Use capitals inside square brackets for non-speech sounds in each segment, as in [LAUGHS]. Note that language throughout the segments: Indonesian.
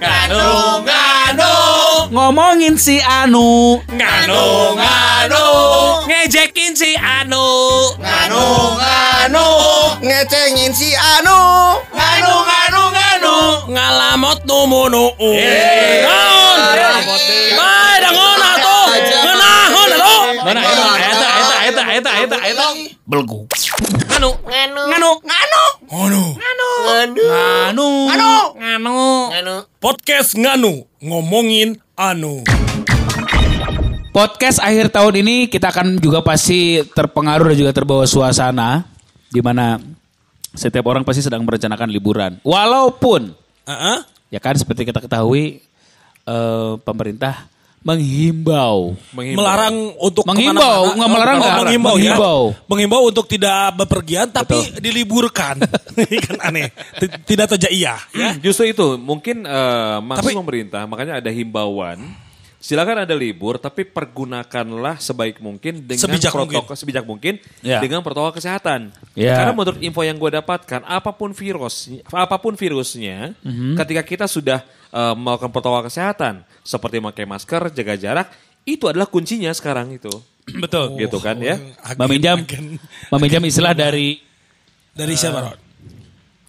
Nganu, nganu, Ngomongin si Anu. nganu, nganu, ngejekin si Anu, nganu, nganu, ngecengin si Anu. Nganu, nganu, nganu, ngalamot numunu. Naon? Bae dangon atuh. Ngeunahon atuh. Mana eta eta eta belgu. Nganu, nganu Nganu. nganu nganu. nganu Anu. Anu. Anu. nganu Podcast nganu ngomongin anu. Podcast akhir tahun ini kita akan juga pasti terpengaruh dan juga terbawa suasana di mana setiap orang pasti sedang merencanakan liburan. Walaupun Heeh. ya kan seperti kita ketahui eh, pemerintah menghimbau. Melarang untuk Menghimbau, nggak melarang Oh, nggak? menghimbau, Menghimbau. ya. Menghimbau. Untuk tidak bepergian tapi diliburkan. [LAUGHS] Ini kan aneh. T- tidak saja iya ya. Hmm, Justru itu. Mungkin eh, maksud Tapi- pemerintah makanya ada himbauan. Silakan ada libur tapi pergunakanlah sebaik mungkin dengan Sebijak protokol sebijak mungkin Ya. dengan protokol kesehatan. Ya. Karena menurut info yang gue dapatkan apa pun virus apa pun virusnya Mhm. ketika kita sudah eh, melakukan protokol kesehatan seperti memakai masker, jaga jarak itu adalah kuncinya sekarang itu. betul [CLEARS THROAT] gitu kan ya. Agen- meminjam agen. meminjam istilah dari dari siapa Ron?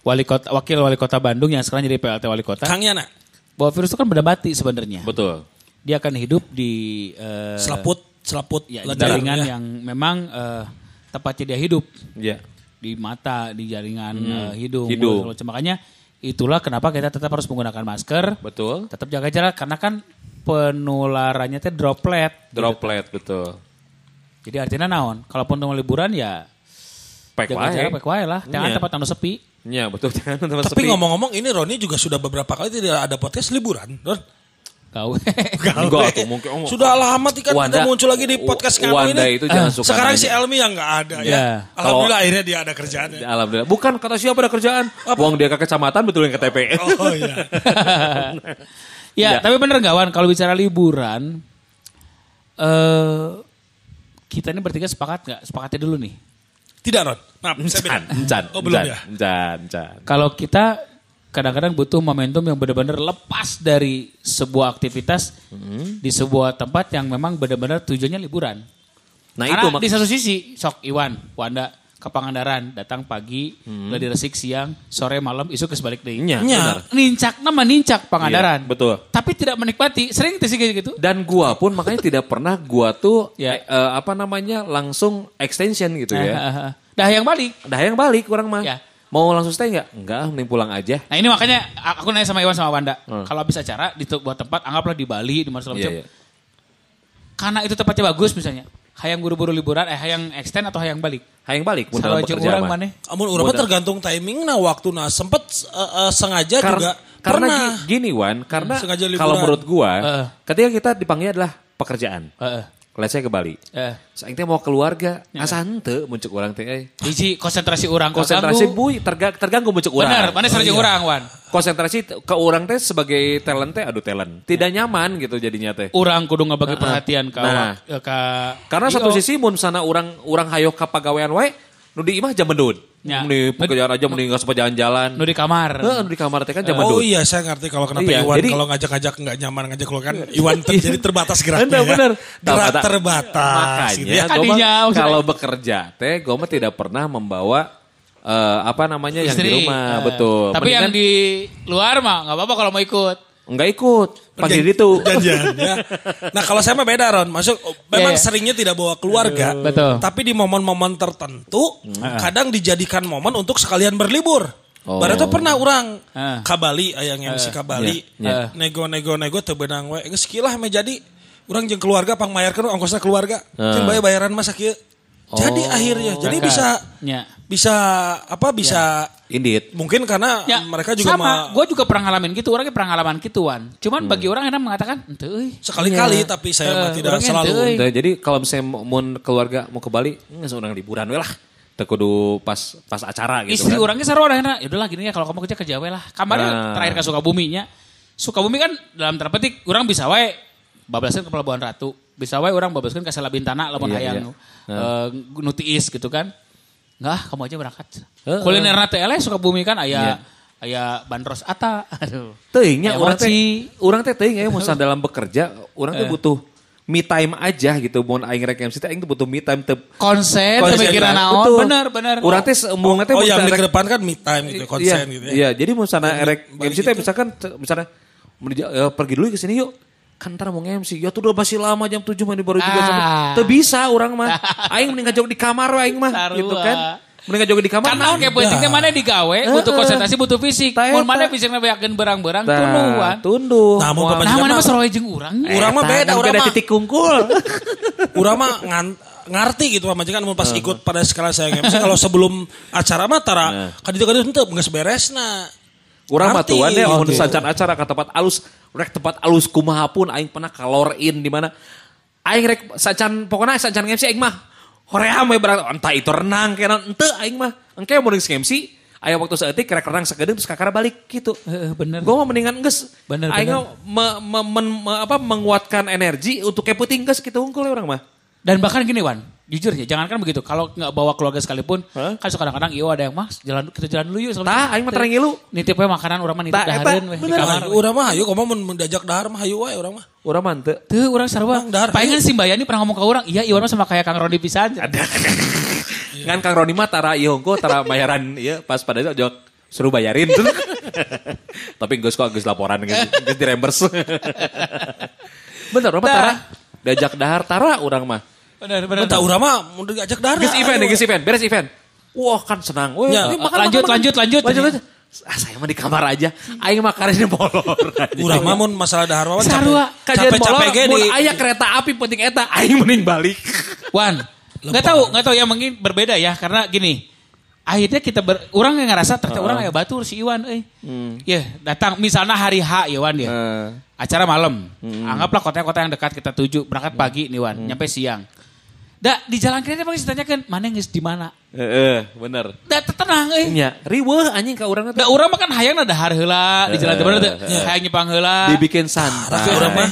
wali kota wakil wali kota Bandung yang sekarang jadi PLT wali kota Kang Yana bahwa virus itu kan berdamati sebenarnya Betul. Dia akan hidup di eh, selaput selaput ya, jaringan ya. yang memang eh, tempatnya dia hidup Ya. di mata di jaringan eh, hidung, hidung. macam. makanya itulah kenapa kita tetap harus menggunakan masker Betul. tetap jaga jarak karena kan penularannya teh droplet Droplet betul. jadi artinya naon kalaupun mau liburan ya Pek jarak wae. pek wae lah jangan Iya. tempat anu sepi Ya betul [LAUGHS] jangan tempat tapi sepi. ngomong-ngomong ini Roni juga sudah beberapa kali tidak ada podcast liburan Ron kau Enggak tuh mungkin oh, sudah lama kan Wanda- tidak muncul lagi di podcast Wanda ini itu jangan suka sekarang nanya. si Elmi yang nggak ada ya, Ya. alhamdulillah akhirnya dia ada kerjaan ya. Alhamdulillah. Bukan kata siapa ada kerjaan. Uang dia ke kecamatan betulin KTP. oh iya [LAUGHS] ya, Ya. tapi bener gak Wan kalau bicara liburan eh kita ini bertiga sepakat nggak sepakatnya dulu nih tidak Ron maaf saya beda. Encan, encan, oh belum encan, ya encan, encan. kalau kita kadang-kadang butuh momentum yang benar-benar lepas dari sebuah aktivitas Hmm. di sebuah tempat yang memang benar-benar tujuannya liburan. Nah Karena itu mak- di satu sisi sok Iwan, Wanda ke Pangandaran datang pagi, Hmm. diresik siang, sore malam, isu ke sebalik Nya. benar. Nincak nama nincak Pangandaran. Iya, betul. Tapi tidak menikmati, sering sih kayak gitu. Dan gua pun makanya tidak pernah gua tuh Ya. eh, eh, apa namanya langsung extension gitu ya. [LAUGHS] Dah yang balik. Dah yang balik kurang mah. Ya. Mau langsung stay nggak? Enggak, mending pulang aja. Nah ini makanya aku nanya sama Iwan sama Wanda. Hmm. Kalau habis acara di sebuah tempat, anggaplah di Bali, di mana segala macam. iya. Karena itu tempatnya bagus misalnya. Hayang buru-buru liburan, eh hayang extend atau hayang balik. Hayang balik mun dalam mah. maneh. Amun urang tergantung timing nah waktu nah sempet eh, eh, sengaja Kar- juga karena pernah gi- gini Wan, karena Sengaja liburan. kalau menurut gua, Heeh. ketika kita dipanggil adalah pekerjaan. Heeh. Let's say ke Bali. Eh, Saing teh mau keluarga, asa henteu muncul orang teh eh. hiji konsentrasi orang Konsentrasi bui terga, terganggu muncul Bener, orang. mana sareng jeung urang, Wan. Konsentrasi ke orang teh sebagai talent teh aduh talent. Tidak nyaman gitu jadinya teh. Urang kudu ngabagi perhatian ka Nah. eh, ka Karena satu sisi mun sana orang orang hayo ka pagawean wae nu di imah jam mendut. Ya. Mending pekerjaan aja mending nggak sempat jalan-jalan. nu di kamar. Heeh, nu di kamar teh kan jam Oh mendut. iya saya ngerti kalau kenapa Iya, Iwan jadi- kalau ngajak-ngajak nggak nyaman ngajak keluar kan Iwan ter- jadi terbatas geraknya Bener, ya. bener. Gerak Nah, kata- terbatas Makanya gitu ya. kalau bekerja teh gue mah tidak pernah membawa eh, apa namanya yang di Istri. rumah, Eh, betul. Tapi yang Mendingan di luar mah nggak apa-apa kalau mau ikut. Enggak ikut. Panggil Perjan- itu. Janjian ya. Nah kalau saya mah beda Ron. Masuk memang Iya. seringnya tidak bawa keluarga. Betul. Tapi di momen-momen tertentu kadang dijadikan momen untuk sekalian berlibur. Oh. Baru tuh pernah orang Ah. ka Bali ayang MC ka Bali. Iya, Nego-nego-nego teu benang we. Geus kilah me jadi orang jeung keluarga pang mayarkeun ongkosna keluarga. Ah. Can bayar bayaran masa kieu. Jadi Oh. akhirnya jadi Jaka. bisa Ya. bisa apa bisa Indit. mungkin karena Ya, mereka juga sama. ma- Gue juga pernah ngalamin gitu, orangnya pernah ngalaman gituan. Cuman bagi orang enak mengatakan, ente euy. sekali-kali tapi saya mah Eh, tidak orangnya selalu. euy. Nah, jadi kalau misalnya mau keluarga mau ke Bali, nggak seorang liburan we lah. Teu kudu pas pas acara gitu Istri kan. orangnya sarua enak. Ya udahlah gini ya kalau kamu kerja kerja we lah. Kamarnya Nah. terakhir ke Sukabumi nya. Sukabumi kan dalam tanda petik orang bisa wae bablaskeun ke Pelabuhan Ratu. Bisa wae orang bablaskeun ke Sela Bintana lamun Iya, hayang iya. eh, nu tiis gitu kan. Enggak, kamu aja berangkat. Heeh. Kuliner nate eleh suka bumi kan Iya. aya aya bandros ata. Aduh. Teuingnya orang teh orang teh teuing ya misalnya dalam bekerja, orang teh Eh. butuh me time aja gitu. Mun aing rek MC teh aing teh butuh me time teu konsen, Konsen, pemikiran kan? naon. Betul. Bener, bener. Urang teh seumurna teh Oh mun yang rek- dikedepankan me time gitu, konsen iya, gitu ya. Iya, jadi misalnya erek balik MC teh gitu. misalkan misalnya di- eh, pergi dulu ke sini yuk. Kan ntar mau MC. Ya tuh udah masih lama jam 7 mah ini baru juga Ah. sampai. Teu bisa orang mah. [LAUGHS] Aing mending ngajog di kamar aing mah Sarua. gitu kan. Mending ngajog di kamar. Karena kayak pentingnya mana digawe, butuh konsentrasi, butuh fisik. Mun mana fisik beyakeun berang-berang, Nah, tunduhan. tunduh. Nah, mau bapak Nah, mana mah- soroy jeung urang. Urang mah beda, urang beda mah. titik kungkul. [LAUGHS] Urang mah ngan, ngarti gitu Pak Majikan mun pas ikut pada skala saya MC kalau sebelum acara mah tara kan itu kan itu geus beresna. Urang mah Ngerti. tuan ya Oke. sancan acara ke tempat alus, rek tempat alus kumaha pun aing pernah kalor in di mana. Aing rek sancan pokoknya sancan MC aing mah hoream we berang entah itu renang kena ente aing mah. Engke geus MC aya waktu saeutik rek renang sagedeung terus kakara balik gitu. Heeh, bener. Gue mah mendingan geus. Bener, Aing mah me, me, me- apa, menguatkan energi untuk kayak puting geus gitu unggul ya orang mah. Dan bahkan gini Wan, jujur ya, jangankan begitu. Kalau nggak bawa keluarga sekalipun, Hah? kan suka kadang-kadang iya ada yang mas, jalan kita jalan dulu yuk. Tah, aing mah terang ngilu. Nitip we makanan orang mah nitip Tah, eta, dahareun we di bener. kamar. Urang mah hayu komo mun diajak dahar mah hayu wae urang mah. Urang mah henteu. Tuh orang sarua. Palingan si Mbayani pernah ngomong ke orang, iya Iwan mah sama kayak Kang Rodi pisan. [LAUGHS] Ada. Ngan Kang Roni mah tara ieu hongko tara bayaran ieu pas pada itu jawab suruh bayarin. [LAUGHS] Tapi geus kok geus laporan geus reimburse. [LAUGHS] Bener apa Dah. tara? Diajak dahar tara urang mah. Bener. Mun urang mah mun diajak dahar. Geus event geus event, beres event. Wah kan senang. Wah, Ya, ini lanjut, lanjut, lanjut. lanjut, lanjut. Ah, saya mah di kamar aja. Aing mah karenanya molor. Urang mah mun masalah dahar mah Sarua. Kajian capek molor, capek ge mun di aya kereta api penting eta, aing mending balik. [LAUGHS] Wan, nggak tahu, nggak tahu ya mungkin berbeda ya karena gini. Akhirnya kita ber, orang yang ngerasa ternyata orang ya batur si Iwan, eh. Ya, datang misalnya hari H ya Wan ya. Eh. Acara malam. Anggaplah kota-kota yang dekat kita tuju, berangkat pagi nih Wan, nyampe siang. Da, di jalan kira pasti ditanyakan, mana yang geus di mana? Heeh, bener. Da, tenang eh. Nya, riweuh anjing ka urang Da urang mah kan hayang dahar heula di jalan teh bener teu. Hayang nyepang heula. dibikin santai. urang mah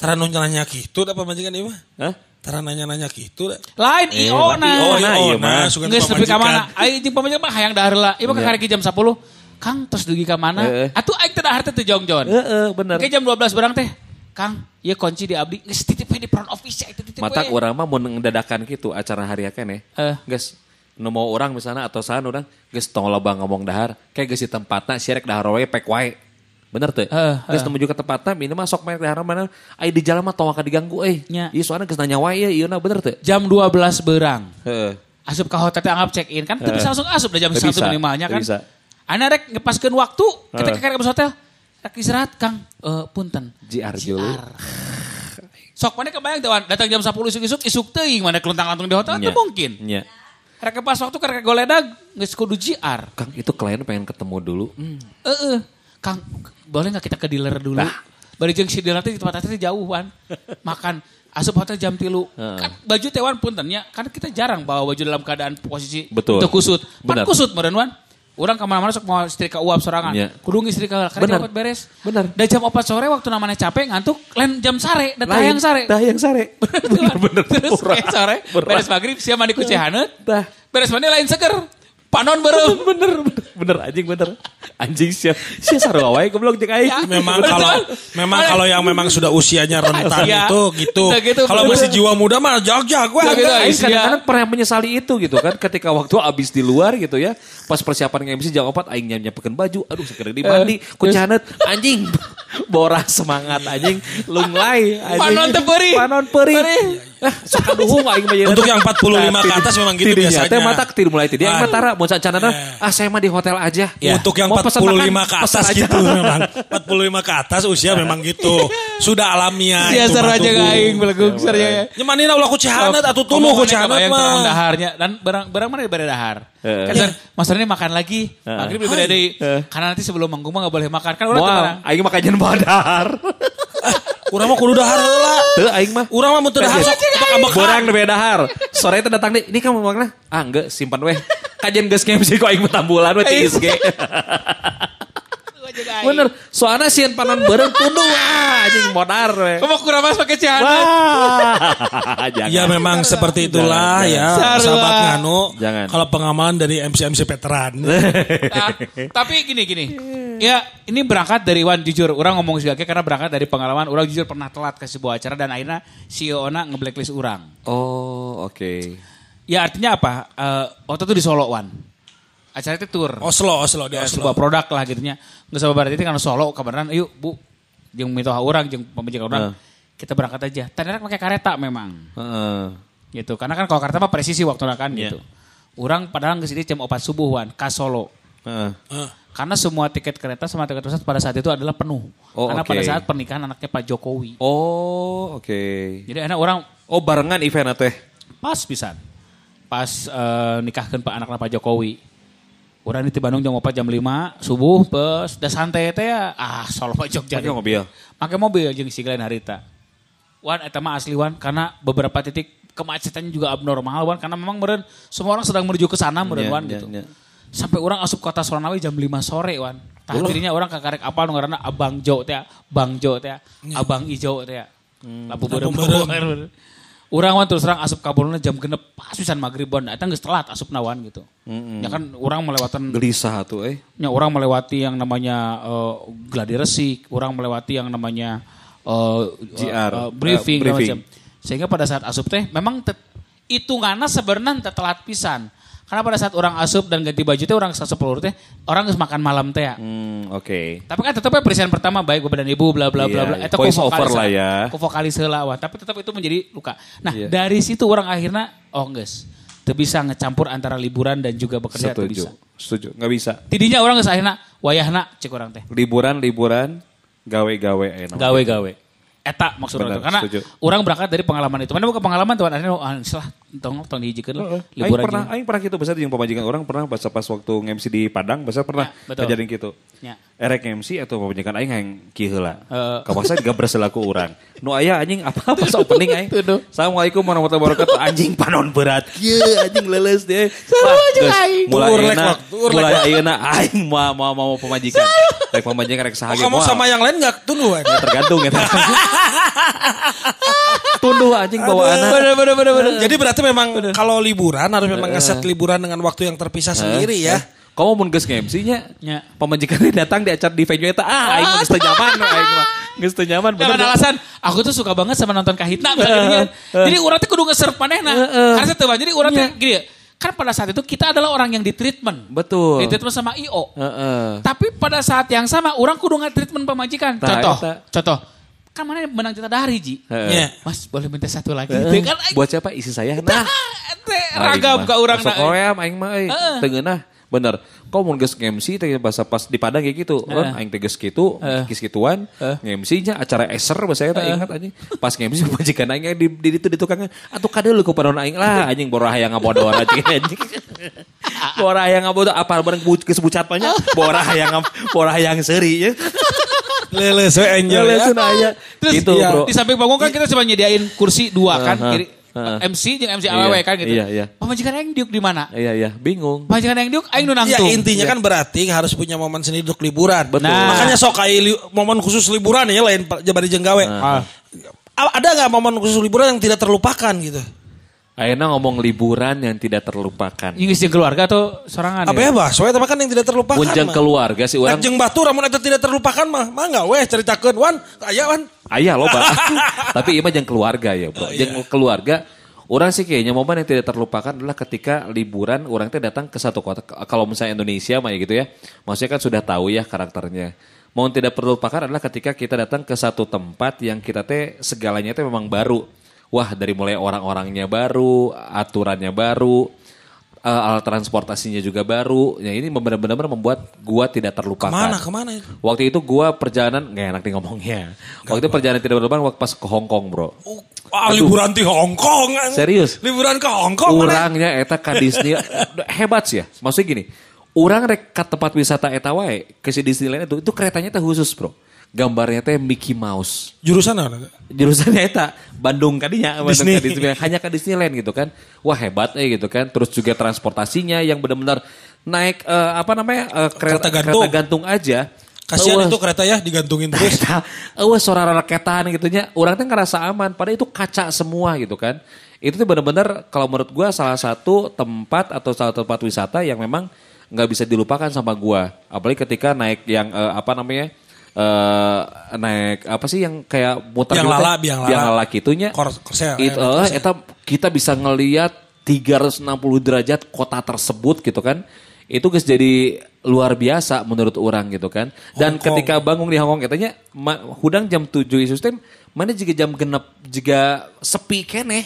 tara nu nanya kitu da pamajikan ieu mah. Hah? Tara nanya-nanya kitu da. Lain Eh, IO berarti na. IO na, iya mah. Geus nepi ka pamajikan. mana? Aing jeung pamajikan mah hayang dahar heula. Ieu mah Iya. karek jam 10. Kang terus dugi ka mana? Atuh aing teh dahar teh teu jongjon. Heeh, bener. Kayak jam 12 berang teh. Kang, ieu kunci di abdi. Geus titip di front office ya, titip Mata orang mah mau ngedadakan gitu acara hari akene. Eh. Guys, nu mau orang misalnya atau saan orang, guys tong loba ngomong dahar, kayak geus di tempatna sirek dahar wae pek wae. Bener tuh? Eh, Geus eh. menuju ke tempatna, minimal sok main dahar mana, ai di jalan mah tong ka diganggu euy. Nya. Ieu soalnya geus nanya wae ieu na bener tuh? Jam 12 berang. Heeh. Asup ka hotel anggap check in kan teu bisa langsung asup da jam Teu 1 bisa, minimalnya kan. bisa. Ana rek ngepaskeun waktu ketika Eh. karek ke hotel. Rek istirahat Kang. Eh punten. JR dulu. Sok mana kebayang tuh Wan, datang jam 10 isuk-isuk isuk teuing mana keluntang-lantung di hotel itu mungkin. Nya. Rek pas waktu karek goledag geus kudu JR. Kang itu klien pengen ketemu dulu. Hmm. Heeh. Kang, boleh nggak kita ke dealer dulu? Nah. Bari jeung si dealer teh di tempat teh jauh Wan. Makan asup hotel jam tilu. Kan baju teh Wan puntennya, kan kita jarang bawa baju dalam keadaan posisi Betul. teu kusut. Pan Benar. kusut meureun Wan. Urang ke mana-mana sok mau setrika uap sorangan. Iya. Kudu ngistrika karena Benar. jam 4 beres. Benar. Da jam 4 sore waktu namanya capek ngantuk, lain jam sare, da tayang sare. Tayang sare. [LAUGHS] bener bener. Terus Murah. kayak sore, Murah. beres maghrib siap mandi kucing haneut. Dah. Beres mandi lain seger. Panon berem. [LAUGHS] bener, bener, bener, anjing bener. Anjing sia, sia sarua wae goblok jeung aing. Ya. Memang kalau memang kalau yang memang sudah usianya rentan Iya. itu gitu. Nah, gitu, Kalau bener. masih jiwa muda mah jag-jag gue Nah, gitu. Aing kadang-kadang pernah menyesali itu gitu kan ketika waktu abis di luar gitu ya pas persiapan MC jam 4 aing nyapekeun baju aduh segera di mandi ku canet anjing [LAUGHS] boras semangat anjing lunglai anjing Panon teu peurih. panon Peurih. ah sok kaduhung aing mah Untuk yang 45 ke atas memang gitu biasanya. teh mata tidur mulai tidur aing mah Ah. tara mun canana ah saya mah di hotel aja Untuk yang Mau pesen 45 makan, ke atas gitu memang. 45 ke atas usia [LAUGHS] memang gitu. Sudah alamiah Sia itu mah aja aing beleguk sarja ya. Nyemanina ulah ku cihanet atuh tuluh ku kebayang mah. daharnya dan barang barang mana diberi dahar. Heeh. Kan yeah. Ini makan lagi. Heeh. Maghrib diberi deui. Heeh. Karena nanti sebelum manggung mah enggak boleh makan kan udah aing mah kajian badar. [LAUGHS] Urang mah kudu dahar heula. Teu aing mah. Urang mah mun teu dahar sok bakal Borang dahar. Sore itu datang nih, ini kamu mau mana? Ah enggak, simpan weh. [LAUGHS] Kajian geus MC kok aing tambulan weh ti ISG. Gua jadi Bener. Soalnya sieun panon beureum tunduh wah anjing modar we. Kamu kurang mas pakai cihana. Wah. [LAUGHS] Jangan. Ya memang seperti itulah Jangan, ya jangan. sahabat. Nganu. Jangan. Kalau pengamalan dari MC-MC veteran. [LAUGHS] Nah, tapi gini gini. Ya, ini berangkat dari Wan jujur. Orang ngomong sih karena berangkat dari pengalaman. Orang jujur pernah telat ke sebuah acara dan akhirnya CEO na nge-blacklist orang. Oh, oke. Ya artinya apa? Eh, waktu itu di Solo Wan. Acara itu tour. Oslo, Oslo di Ya, Oslo. sebuah produk lah gitunya. Nggak sama barat itu karena Solo kabaran yuk Bu. Jeung mitoha orang jeung pemajikan orang. Kita berangkat aja. Ternyata pakai kereta memang. Heeh. Gitu. Karena kan kalau kereta mah presisi waktu kan Iya. gitu. Orang padahal ke sini jam 4 subuh Wan, ke Solo. Heeh. Eh, Karena semua tiket kereta sama tiket pesawat pada saat itu adalah penuh. Oh, Karena oke. pada saat pernikahan anaknya Pak Jokowi. Oh, oke. Jadi anak orang Oh, barengan event teh. pas pisan. Pas eh, nikahkan Pak anaknya Pak Jokowi. Orang di Bandung jam 4 jam 5 subuh bus da santai teh ya. Ah, Solo Pak Jogja. Pakai mobil. Pakai mobil jeung si Glenn Harita. Wan eta mah asli Wan karena beberapa titik kemacetannya juga abnormal Wan karena memang meren semua orang sedang menuju ke sana meren Iya, Wan iya, gitu. iya. Sampai orang asup kota Soronawi jam 5 sore Wan. Tah dirinya orang kakarek apa nu ngaranna Abang Jo teh, Bang Jo teh, Abang Ijo teh. Lampu beureum. Urang wan terus terang asup kabulna jam genep pas pisan maghrib wan. Eta geus telat asup nawan gitu. Ya kan orang melewatan Gelisah tuh eh. Ya, orang melewati yang namanya eh, gladi resik, orang melewati yang namanya eh, GR, eh, briefing, eh, briefing. macam. Sehingga pada saat asup teh memang tet- hitungannya sebenarnya telat pisan. Karena pada saat orang asup dan ganti baju teh orang sepuluh teh orang makan malam teh ya. Hmm, oke. Tapi kan tetapnya presiden pertama baik bapak dan ibu bla bla bla Iya, bla. Eta Voice over lah ya. Ku vokalis heula wah. Tapi tetap itu menjadi luka. Nah, Iya. dari situ orang akhirnya oh geus. Teu bisa ngecampur antara liburan dan juga bekerja Setuju. bisa. Setuju. Nggak bisa. Tidinya orang geus akhirnya wayahna cek orang teh. Liburan, liburan, gawe-gawe enak. Gawe-gawe. Eta maksudnya Benar, itu. Karena setuju. orang berangkat dari pengalaman itu. Mana bukan pengalaman tuan akhirnya ah, salah tong tong dihijikeun Aing liburan pernah, jeung- aing pernah gitu besar yang pemajikan orang pernah pas pas waktu MC di Padang, besar pernah Ya, betul. kejadian gitu. Ya. Erek MC atau pemajikan aing yang kieu heula. Eh. Kawasan juga berselaku orang. Nu aya anjing apa pas opening aing. Assalamualaikum warahmatullahi wabarakatuh. Anjing panon berat. Kieu anjing leles deh. Jeung aing. Mulai ayeuna, mulai ayeuna aing mau mau mau pemajikan. Rek pemajikan rek Oh, sahage kamu sama yang lain gak tunduhan? Ya, tergantung ya. [LAUGHS] Tunduh anjing bawa anak. Bener bener bener bener. Jadi berarti memang kalau liburan harus memang ngeset liburan dengan waktu yang terpisah sendiri ya. Kamu mau geus nge-MC-nya? Ya. Pemajikan ini datang di acara di venue eta. Ah, aing mah geus teu nyaman, aing mah. Geus teu nyaman bener. Dengan alasan aku tuh suka banget sama nonton kahitna misalnya. Jadi orang tuh kudu nge-serve manehna. Karena Jadi tuh gini kan pada saat itu kita adalah orang yang di treatment. Betul. Di treatment sama IO. Heeh. Tapi pada saat yang sama orang kudu nge-treatment pemajikan. Tah, Contoh, contoh. Kan mana menang juta dari Ji. Heeh. Ya. Mas boleh minta satu lagi. Gitu kan. Buat siapa isi saya? Nah, Nah, ragam ke orang Sok hoream aing mah euy. Teu ngeunah. Bener. Kau mau geus nge-MC teh bahasa pas di Padang kayak gitu. Ron aing teh geus kitu, Heeh. geus kituan. Nge-MC-nya acara eser bahasa eta ingat anjing. Pas nge-MC pemajikan [LAUGHS] aing di di ditu di tukangnya. Atuh kadeuleu ku padon aing lah anjing borah hayang ngabodor anjing anjing. Borah hayang ngabodor apa bareng geus bucat nya. [LAUGHS] Borah hayang ngab- borah hayang seuri ya. Lele so enjoy ya. Lesun aya. Terus Gitu, iya, Bro. di samping panggung kan kita cuma nyediain kursi dua kan, kiri Heeh. MC jeung MC Iya, awewe kan gitu. iya, iya. Pemajikan yang diuk di mana? Iya iya, bingung. Pemajikan yang diuk aing nu Ya nangtung. intinya kan berarti harus punya momen sendiri untuk liburan. Betul. Nah. Makanya sok li- momen khusus liburan ya lain jabari jenggawe. Ah. A- Ada nggak momen khusus liburan yang tidak terlupakan gitu? Ayeuna ngomong liburan yang tidak terlupakan. Inggris jeung keluarga atau sorangan Apa ya bah? Soalnya teman kan yang tidak terlupakan. Punjang mah. keluarga sih Orang jeng batu ramun eta tidak terlupakan mah. Mah enggak weh ceritakeun wan. Aya wan. ayah loba. [LAUGHS] Tapi ima jeung keluarga ya, Bro. Jeung keluarga Orang sih kayaknya momen yang tidak terlupakan adalah ketika liburan orang teh datang ke satu kota. Kalau misalnya Indonesia mah ya gitu ya. Maksudnya kan sudah tahu ya karakternya. Momen tidak terlupakan adalah ketika kita datang ke satu tempat yang kita teh segalanya teh memang baru. Wah dari mulai orang-orangnya baru, aturannya baru, eh, alat transportasinya juga baru. Ya ini benar-benar membuat gua tidak terlupakan. Ke mana ke mana itu? Waktu itu gua perjalanan nggak enak nih ngomongnya. Waktu itu perjalanan tidak berlebihan waktu pas ke Hong Kong, Bro. Oh, Wah, liburan di Hong Kong. Serius? Liburan ke Hong Kong. mana? Orangnya eta ka Disney [LAUGHS] hebat sih ya. Maksudnya gini, orang rek ka tempat wisata eta wae ke si Disneyland itu itu keretanya teh khusus, Bro. Gambarnya teh Mickey Mouse. Jurusan apa? Jurusannya eta Bandung kadinya, Bandung Disney. ka Disneyland. hanya ke Disneyland gitu kan. Wah, hebat eh gitu kan. Terus juga transportasinya yang benar-benar naik eh, apa namanya? eh, kereta, Kereta gantung. kereta gantung aja Kasihan Eueuh. itu kereta ya digantungin terus. Terus, eueuh suara raketan gitu nya. Orang teh ngerasa aman, padahal itu kaca semua gitu kan. Itu tuh benar-benar kalau menurut gua salah satu tempat atau salah satu tempat wisata yang memang nggak bisa dilupakan sama gua. Apalagi ketika naik yang eh, apa namanya? Eh naik apa sih yang kayak muter Biang gitu lala, biang lala. biang lala korser, Itu eta kita bisa ngelihat 360 derajat kota tersebut gitu kan. Itu guys jadi luar biasa menurut orang gitu kan. Dan Hong Kong. ketika bangun di Hongkong katanya hudang jam 7 isu teh mana juga jam genep juga sepi keneh.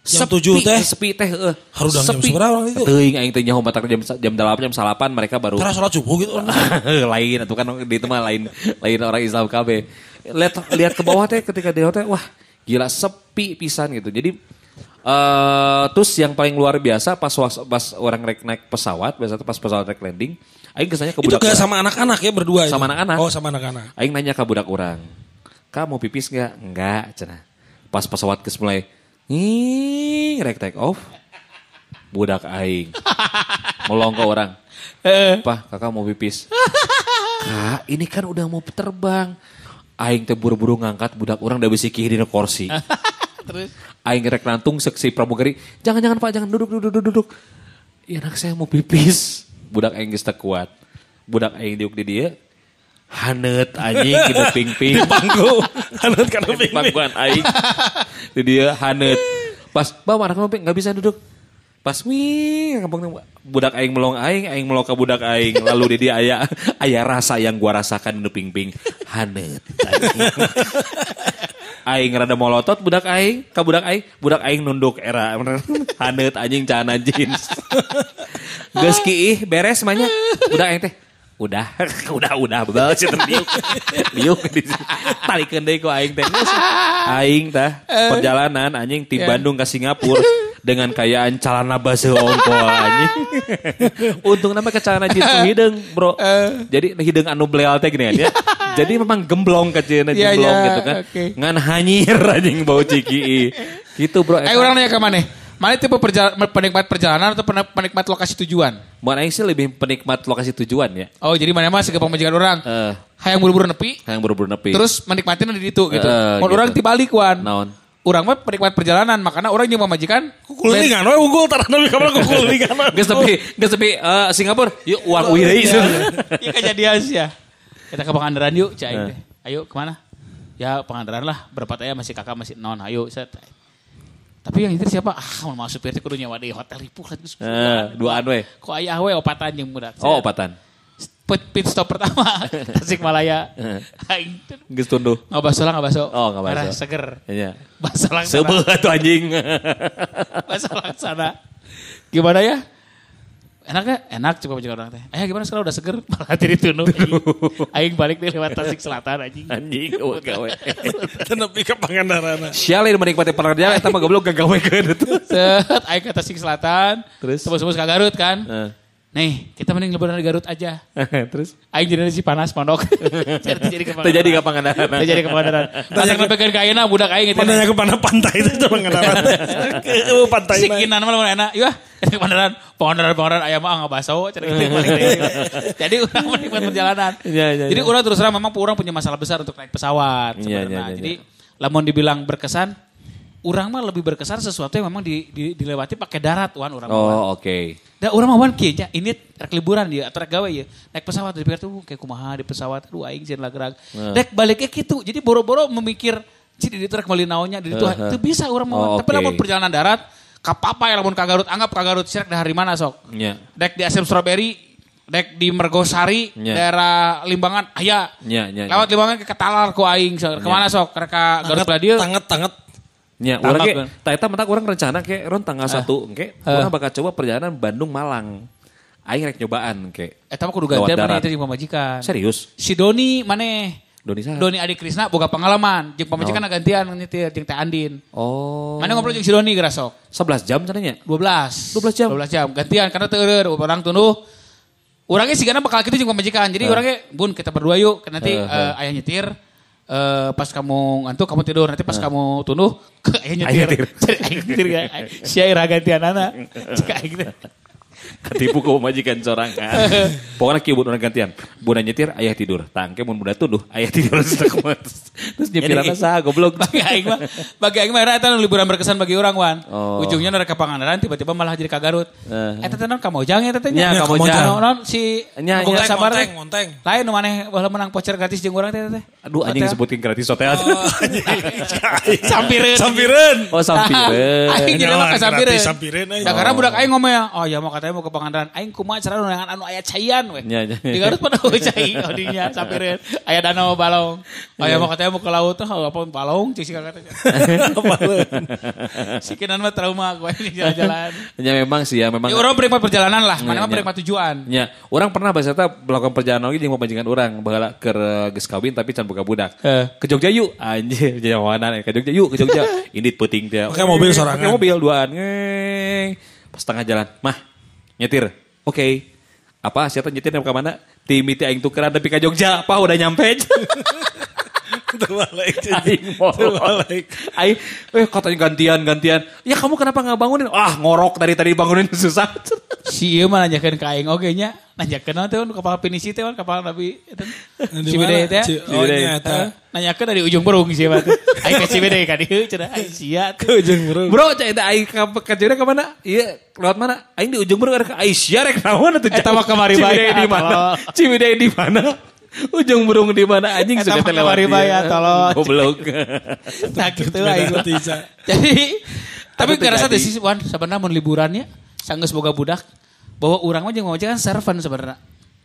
Jam Sepi, 7 teh? Sepi teh heeh. Harudang jam Sepi. seberapa itu? Teuing aing teh nyaho batak jam jam 8 jam 8 mereka baru Karena sholat subuh gitu. [LAUGHS] lain atau kan di itu mah lain lain orang Islam KB. Lihat lihat ke bawah teh ketika di hotel wah gila sepi pisan gitu. Jadi eh terus yang paling luar biasa pas was- pas orang naik naik pesawat biasa tuh pas pesawat naik landing, aing kesanya ke Itu budak urang. sama anak-anak ya berdua itu? Sama anak-anak. Oh sama anak-anak. Aing nanya ke budak orang, "Kamu pipis nggak?" "Enggak," cenah. Pas pesawat geus mulai nih rek take off. Budak aing. Melong ke orang. Pak, kakak mau pipis. Kak, ini kan udah mau terbang. Aing teh buru-buru ngangkat budak orang dari bisi di kursi. [LAUGHS] Terus Aing rek nantung seksi pramugari. Jangan jangan Pak, jangan duduk duduk duduk duduk. Ya anak saya mau pipis. Budak aing geus kuat. Budak aing diuk di dia. Hanet anjing gitu ping-ping. [LAUGHS] Panggu. Hanut karena pingping. Pangguan aing. Di dia hanet. Pas, bawa anak ngopi nggak bisa duduk. Pas wih, ngabang budak aing melong aing, aing melong ke budak aing. Lalu di dia aya aya rasa yang gua rasakan di ping-ping. Hanet. aing rada molotot budak aing, ka budak aing, budak aing nunduk era. Hanet anjing cana jeans. Geus kiih beres semuanya. Budak aing teh [LAUGHS] udah udah udah. Bebal sih liuk. [LAUGHS] Liuk. Di talikeun deui ku aing teh. Aing tah perjalanan anjing ti Bandung ke Singapura dengan kayaan calana basuh ongkol anjing. [LAUGHS] Untung nama ke calana jeans ku hideung bro. Jadi hideung anu bleal teh gini kan ya? Jadi memang gemblong kecilnya Iya, gemblong iya, gitu kan. Oke. ngan hanyir anjing bau ciki. Gitu bro Eh orang nanya ke mana? Mana tipe perjala- penikmat perjalanan atau pen- penikmat lokasi tujuan? Mau aing sih lebih penikmat lokasi tujuan ya Oh jadi mana mah segala pemajikan orang. Eh. Hayang buru-buru nepi. yang buru-buru nepi Terus menikmatin di itu gitu. Mun gitu. orang tibalik wan. Naon? Orang mah penikmat perjalanan, makanya orang yang memajikan Kulingan we unggul tarah nabi kamar kulingan. [LAUGHS] Geus tapi geus tapi eh, Singapura yuk uang uih deui Iya kejadian sih ya. Kita ke Pangandaran yuk, cai teh. Ayo ke mana? Ya Pangandaran lah. Berapa teh masih kakak masih non. Ayo set. Tapi yang itu siapa? Ah, mau masuk teh kudu nyawa di hotel lah terus. Eh, duaan we. Kok ayah we opatan yang muda. Oh, opatan. Pit, pit stop pertama [LAUGHS] Tasikmalaya. Aing teh Geus tunduh. nggak baso lah baso. Oh, nggak baso. Arah seger. Iya. Baso langsana. Sebel tuh anjing. [LAUGHS] Baso langsana. Gimana ya? Enak ya? Enak coba juga orang teh. Ayah gimana sekarang udah seger? [LAUGHS] Malah jadi tunuh. [LAUGHS] Aing, Aing balik deh lewat Tasik Selatan anjing. anjing oh, gawe. [LAUGHS] Nepi ke Pangandaran. Sial ini menikmati pekerjaan eta mah goblok gagawekeun itu. Set, Aing ke Tasik Selatan. Terus? Tebus-tebus ke Garut kan. Eh. Nih, kita mending lebaran di Garut aja. [LAUGHS] Terus Aing jadi si panas pondok. [LAUGHS] jadi jadi ke terjadi ke Pangandaran. Terjadi ke Pangandaran. Tanya ke pegang kaina budak aing gitu. Pandanya ke mana pantai itu ke Pangandaran. [LAUGHS] Ke pantai. Si kinan lamun enak. Iya, ke Pangandaran. Pangandaran Pangandaran aya mah enggak baso gitu deui. Jadi urang menikmati perjalanan. Iya, iya, Jadi iya. urang terus terang memang urang punya masalah besar untuk naik pesawat sebenarnya. Jadi lamun dibilang berkesan Urang mah lebih berkesan sesuatu yang memang di, di- dilewati pakai darat wan urang mah, wan. Oh, oke. Da urang mah wan kieu ini rek liburan dia atau rek gawe ya. Naik pesawat di tuh kayak kumaha di pesawat aduh aing sieun lagrag. Nah. Rek baliknya gitu. Jadi boro-boro memikir ci di ditu rek meuli naonnya di ditu Uh-huh. teu bisa urang mah. Oh, wan. Tapi lamun perjalanan darat kapapa ya lamun ka Garut anggap ka Garut sirek dari mana sok. Nya. Dek di Asem Strawberry, dek di Mergosari, Nya. daerah Limbangan, aya. Nya, nya, nya. Lewat Limbangan ke Katalar ku aing. sok. Ke mana sok? Rek ka Garut Gladio. Tanget, tanget. Ya, orang ke, kan? tak eta mentak orang rencana ke ron tanggal satu, ke, Eh. orang bakal coba perjalanan Bandung Malang. Aing rek nyobaan ke. Eta mah kudu gantian mana itu jeung pamajikan. Serius? Si Doni maneh. Doni saha? Doni Adi Krisna boga pengalaman. Jeung pamajikan gantian nyetir jeung Teh Andin. Oh. Mana ngobrol jeung si Doni gerasok? 11 jam caranya? 12. 12 jam. 12 jam. Gantian karena teu eueur orang tunduh. Orangnya sih karena bakal gitu jeung pamajikan. Jadi orangnya, "Bun, kita berdua yuk. Nanti Eh, eh, ayah nyetir. Eh, pas kamu ngantuk kamu tidur nanti pas kamu tunduh ke ayah Ayah nyetir. Jadi ayah nyetir ya. Si ayah gantian anak. Cek aing. [LAUGHS] Ketipu ku majikan sorangan. Pokoknya kieu orang gantian. Bunda nyetir ayah tidur. Tangke mun bunda tuduh ayah tidur [LAUGHS] Terus [LAUGHS] nyepiranna saha goblok. [LAUGHS] Bagi aing mah, bagi aing mah eta nu liburan berkesan bagi orang wan. Oh. Ujungnya ke Pangandaran tiba-tiba malah jadi ka Garut. Eh. Eta teh naon Kamojang eta teh Nya, nya. Kamojang. Naon si Nya, nya. sabar Monteng, monteng. Lain nu maneh baheula menang voucher gratis jeung urang teh teh. Aduh anjing disebutkan gratis hotel. Sampireun. Sampireun. Oh sampireun. Aing jadi mah sampireun, eh. Da karena budak aing ngomong ya, oh ya mau katanya mau ke Pangandaran. Aing kumaha cara nunangan anu aya caian we. Nya, nya. Di Garut pada cai odinya sampireun. Aya danau balong. Oh ya mau katanya mau ke laut tuh apa balong cik [LAUGHS] si kakak teh. Si Kinan mah trauma gue ini jalan-jalan. Ya memang sih ya memang. Ya orang penikmat perjalanan lah, mana Nya, mah nya. penikmat tujuan. Ya, orang pernah bahasa melakukan perjalanan lagi jeung pemajikan orang baheula ke geus kawin tapi can boga budak. Eh. Ke Jogja yuk, anjir, [LAUGHS] jawanan ke Jogja yuk, ke Jogja. [LAUGHS] Indit peuting teh. Pakai mobil sorangan. Pakai mobil duaan. Pas tengah jalan, "Mah, nyetir." Oke. Apa siapa nyetir ke mana? Ti miti aing tukeran tapi ke Jogja, Pak udah nyampe. [LAUGHS] Terbalik. [LAUGHS] Terbalik. Aing, eh katanya gantian gantian. Ya kamu kenapa nggak bangunin? Ah ngorok dari tadi bangunin [LAUGHS] susah. Si ieu mah nanyakeun ka aing oge nya. Nanyakeun naon teh kapal pinisi teh kapal Nabi eta. Cibede teh. Oh, Cibede. nya eta. Heeh. Nanyakeun dari ujung burung sih mah teh. Aing ka Cibede ka dieu cenah aing sia. Ke ujung burung. Bro, cek eta aing ka ke Jogja ke mana? Iya, lewat mana? Aing di ujung baru ada ke Aisyah rek naon atuh. [LAUGHS] Eta mah kamari bae, Ciwidey di mana? Ciwidey di mana? Ujung burung di mana anjing Eta suka mah terlewat. dia. tolol. [LAUGHS] Goblok. Nah gitu Ca. Jadi tapi ngerasa deh sih wan sebenarnya mun liburannya sanggeus boga budak bahwa urang mah jeung kan servant sebenarnya.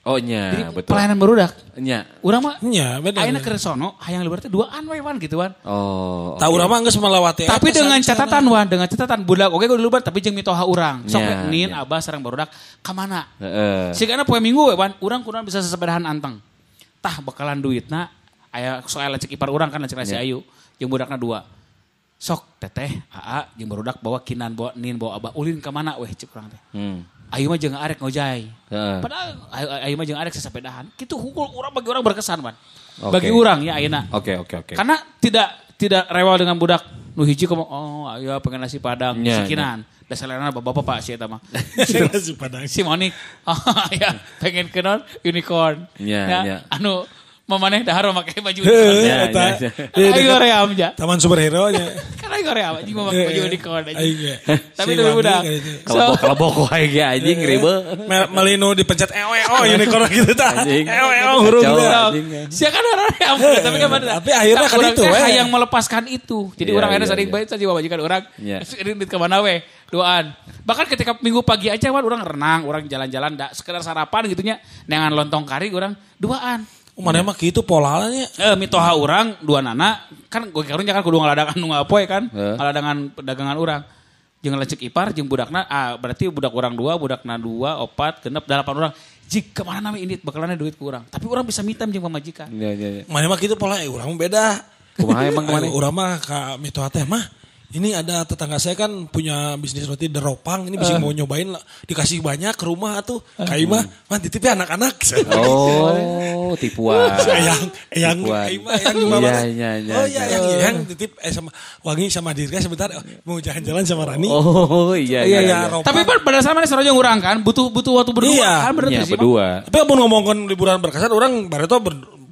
Oh Jadi nya, betul. pelayanan barudak. Nya. Urang mah Nya, bener. ayeuna keur sono hayang liburan teh duaan we wan gitu wan. Oh. Tahu urang mah geus melewati. Tapi dengan catatan wan, dengan catatan budak oke kudu liburan tapi jeung mitoha urang. Sok Ya, nin ya. abah sareng barudak ka mana? Heeh. Sigana poe minggu we wan, urang kunaon bisa sesepedahan anteng. Tah bakalan duitna aya soal lecek ipar urang kan lecek nasi Ya. ayu, jeung budakna dua. Sok teteh, aa jeung barudak bawa kinan bawa nin bawa abah ulin ka mana weh cek urang teh. Hmm. Ayu mah jeung arek ngojay. Heeh. Padahal ayu, ayu mah jeung arek sesapedahan. Kitu hukul urang bagi orang berkesan man. Oke. Bagi urang ya ayeuna. Oke, oke, oke. Karena tidak tidak rewel dengan budak nu hiji komo oh ayo pengen nasi padang Nya, sikinan. Da salena bapak pak si eta mah. [LAUGHS] Nasi Padang. si Monik [LAUGHS] oh ya pengen kenon unicorn. Nya, Ya, nya. Anu memaneh dahar make baju unicorn. Ya, ya, ya. Di [LAUGHS] Ayo ream ja. Taman superhero nya. Ream anjing mau pakai baju unicorn aja. Ge. Tapi budak. kayak gitu. Kalau kalau boko aja anjing [LAUGHS] ribe. Me- Melinu dipencet ewe oh unicorn gitu tah. Ewe oh huruf gitu. anjing. Sia kan orang ream tapi kan bener. Tapi akhirnya kan itu, we. yang melepaskan itu. Jadi Iya, orang iya, akhirnya sering iya. baik saja bajikan orang. Iya. [LAUGHS] Ini ke mana we? Doaan. Bahkan ketika minggu pagi aja orang renang, orang jalan-jalan sekedar sarapan gitunya dengan lontong kari orang duaan. Oh, Mana mah gitu polanya. Eh mitoha orang dua nana kan gue kan kudu ngaladangan nu ngapoe kan Heeh. ngaladangan dagangan orang jeung lecek ipar jeung budakna ah berarti budak orang dua budakna dua opat genep delapan orang jika mana nama ini bakalannya duit ke orang tapi orang bisa mitam jeung pamajikan Iya, iya, iya. Mana mah gitu pola, eh, urang mah beda. Kumaha emang mana? Urang mah ka mitoha teh mah. Ini ada tetangga saya kan punya bisnis roti deropang, ini bisa mau nyobain lah. Dikasih banyak ke rumah tuh. Kayak mah, mah titipnya anak-anak. Oh, [LAUGHS] tipuan. Eyang, eyang, Tipuan. eyang, eyang di mana? Iya, iya, iya. Oh iya, eyang, eyang titip eh sama Wangi sama Dirga sebentar oh, mau jalan-jalan sama Rani. Oh, iya, iya, iya. iya, iya. tapi pada pada sama sarojong orang kan butuh butuh waktu berdua Iya. kan bener Iya, berdua. Tapi mau ngomongin liburan berkesan, orang baru tuh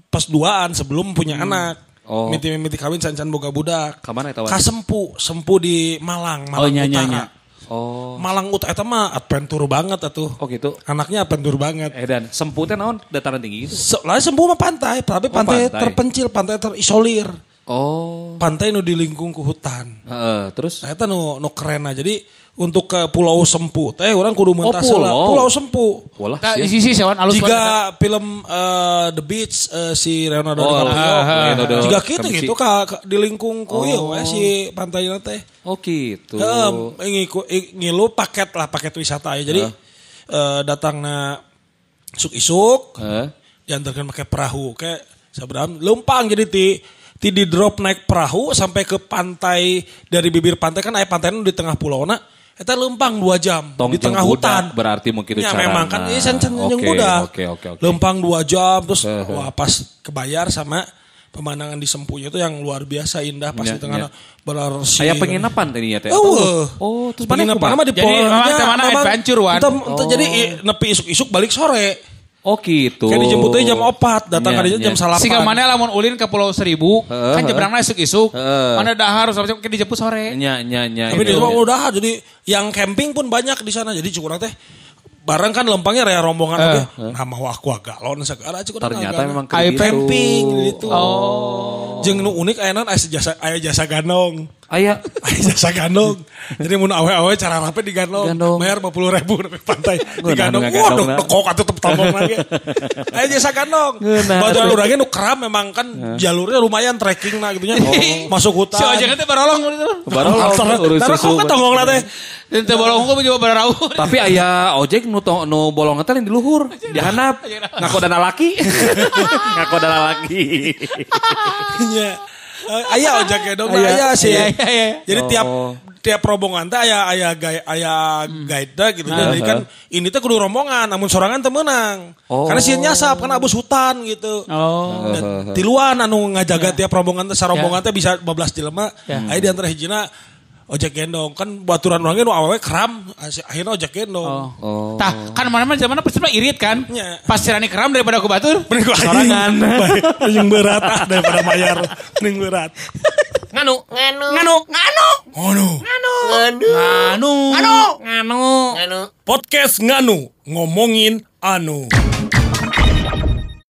pas duaan sebelum punya anak. Oh. Miti-miti kawin cancan boga budak. Kamana eta? Ka Sempu, Sempu di Malang, Malang Oh, nya, nya, Utara. nya. Oh. Malang Utara eta mah adventure banget atuh. Oh gitu. Anaknya adventure banget. Eh dan semputnya naon dataran tinggi gitu. So, lah Sempu mah pantai, tapi pantai, pantai. terpencil, pantai terisolir. Oh. Pantai nu dilingkung ku hutan. Heeh, terus Nah, eta nu nu keren nah. Jadi untuk ke Pulau Sempu teh orang kudu mentas pulau. heula. Pulau Sempu. Walah Nah, sia. isi sih sewan alus Jika film eh, The Beach eh, si Leonardo Oh, DiCaprio. ah, ah, Leonardo Jika gitu Kamisi. gitu ka, ka- dilingkung ku ieu we si pantai teh. Oh gitu. Heeh, i- ngilu paket lah paket wisata ya. Jadi eh, datangna suk-isuk Heeh. diantarkan pakai perahu kayak seberang lempang jadi ti ti di drop naik perahu sampai ke pantai dari bibir pantai kan aya pantai nu di tengah pulau na eta lempang dua jam Tong di tengah hutan budak berarti mungkin itu ya carana. memang kan ini sen sen Oke, budak Oke, oke, oke. lempang dua jam terus [LAUGHS] wah pas kebayar sama pemandangan di Sempunya itu yang luar biasa indah pas Ya, di tengah ya. bersih. Penginapan tadinya teh. Oh, Oh, terus mana penginapan mah di Jadi memang temana memang adventure, Wan. ente Jadi nepi isuk-isuk balik sore. Oh gitu. Kayak dijemputnya jam 4, datang dia nya. jam 8. Sehingga mana lamun ulin ke Pulau Seribu, Heeh, kan jebrangna isuk-isuk. Heeh. Mana dahar, sampai kan dijemput sore. Nya nya nya. Tapi di rumah udah jadi yang camping pun banyak di sana. Jadi cukup teh bareng kan lempangnya raya rombongan Eh, teh. Nah mau aku galon segala cukup Ternyata memang kayak gitu. camping gitu. Oh. Jeung nu unik aya aya jasa aya jasa ganong. Aya [LAUGHS] Aya jasa ganong. Jadi mun awe-awe cara rapi di ganong. Ganong. Bayar 50 ribu di pantai. [LAUGHS] Di nu Waduh, dekok atuh tep tombong lagi. [LAUGHS] Aya jasa ganong. Ngeunah. Badan urangnya nu keram memang kan jalurnya lumayan trekking nah gitunya. Masuk hutan. Si ojek teh barolong gitu. Barolong, susu. kok ketonggong teh. Dan teh bolong kok mencoba bararau. Tapi aya ojek nu nu bolong teh di luhur, di handap. Ngaku dana laki. Ngaku dana laki. Iya. Eh, aya [LAUGHS] ojek dong, Aya. aya sih. Iya, iya, iya. Jadi Oh. tiap tiap rombongan teh aya aya gay, aya guide gitu. Jadi kan ini teh kudu rombongan, namun sorangan teu meunang. Oh. Karena sieun nyasap kan abus hutan gitu. Oh. Dan tiluan anu ngajaga tiap rombongan teh sarombongan teh bisa 12 jelema. Ya. Aya di antara hijina ojek gendong kan baturan orangnya nu awewe kram akhirnya ojek gendong. Oh. Oh. Tah, kan mana-mana zaman pasti mah irit kan? Nya. Pas cirani keram daripada aku batur. Mending gua Sorangan. Yang berat ah daripada bayar. Mending berat. Nganu. Nganu. Nganu. Nganu. Nganu. Nganu. Anu. Nganu. Anu. Nganu. Podcast Nganu ngomongin anu.